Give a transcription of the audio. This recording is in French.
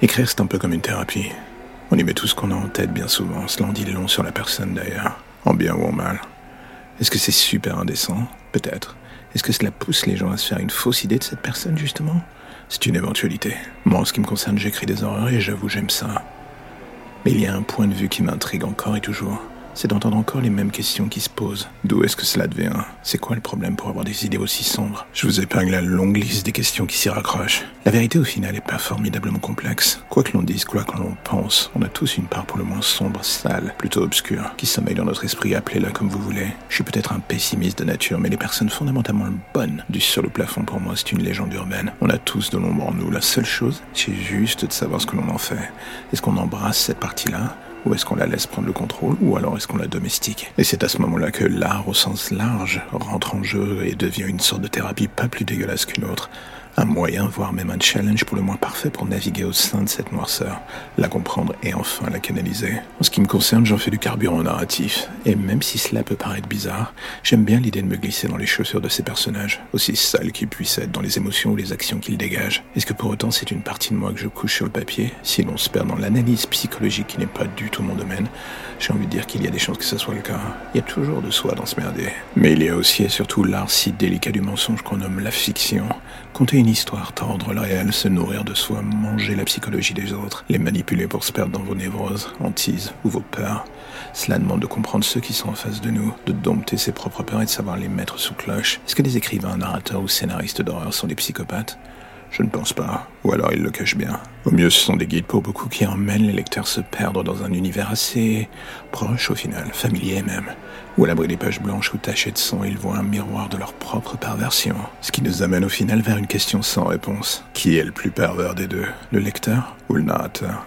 Écrire, c'est un peu comme une thérapie. On y met tout ce qu'on a en tête bien souvent. Cela en dit long sur la personne d'ailleurs, en bien ou en mal. Est-ce que c'est super indécent? Peut-être. Est-ce que cela pousse les gens à se faire une fausse idée de cette personne, justement? C'est une éventualité. Moi, en ce qui me concerne, j'écris des horreurs et j'avoue, j'aime ça. Mais il y a un point de vue qui m'intrigue encore et toujours c'est d'entendre encore les mêmes questions qui se posent. D'où est-ce que cela devient? C'est quoi le problème pour avoir des idées aussi sombres? Je vous épargne la longue liste des questions qui s'y raccrochent. La vérité au final est pas formidablement complexe. Quoi que l'on dise, quoi que l'on pense, on a tous une part pour le moins sombre, sale, plutôt obscure, qui sommeille dans notre esprit, appelez-la comme vous voulez. Je suis peut-être un pessimiste de nature, mais les personnes fondamentalement bonnes du sur le plafond pour moi, c'est une légende urbaine. On a tous de l'ombre en nous. La seule chose, c'est juste de savoir ce que l'on en fait. Est-ce qu'on embrasse cette partie-là? Ou est-ce qu'on la laisse prendre le contrôle Ou alors est-ce qu'on la domestique? Et c'est à ce moment-là que l'art au sens large rentre en jeu et devient une sorte de thérapie pas plus dégueulasse qu'une autre un moyen, voire même un challenge pour le moins parfait pour naviguer au sein de cette noirceur, la comprendre et enfin la canaliser. En ce qui me concerne, j'en fais du carburant narratif, et même si cela peut paraître bizarre, j'aime bien l'idée de me glisser dans les chaussures de ces personnages, aussi sales qu'ils puissent être dans les émotions ou les actions qu'ils dégagent. Est-ce que pour autant c'est une partie de moi que je couche sur le papier? Si l'on se perd dans l'analyse psychologique qui n'est pas du tout mon domaine, j'ai envie de dire qu'il y a des chances que ce soit le cas. Il y a toujours de soi dans ce merdier. Mais il y a aussi et surtout l'art si délicat du mensonge qu'on nomme la fiction. Conter une histoire, tordre le réel, se nourrir de soi, manger la psychologie des autres, les manipuler pour se perdre dans vos névroses, hantises ou vos peurs. Cela demande de comprendre ceux qui sont en face de nous, de dompter ses propres peurs et de savoir les mettre sous cloche. Est-ce que les écrivains, narrateurs ou scénaristes d'horreur sont des psychopathes? Je ne pense pas. Ou alors ils le cachent bien. Au mieux, ce sont des guides pour beaucoup qui emmènent les lecteurs se perdre dans un univers assez proche au final, familier même. Ou à l'abri des pages blanches ou tachées de sang, ils voient un miroir de leur propre perversion. Ce qui nous amène au final vers une question sans réponse. Qui est le plus pervers des deux? Le lecteur ou le narrateur?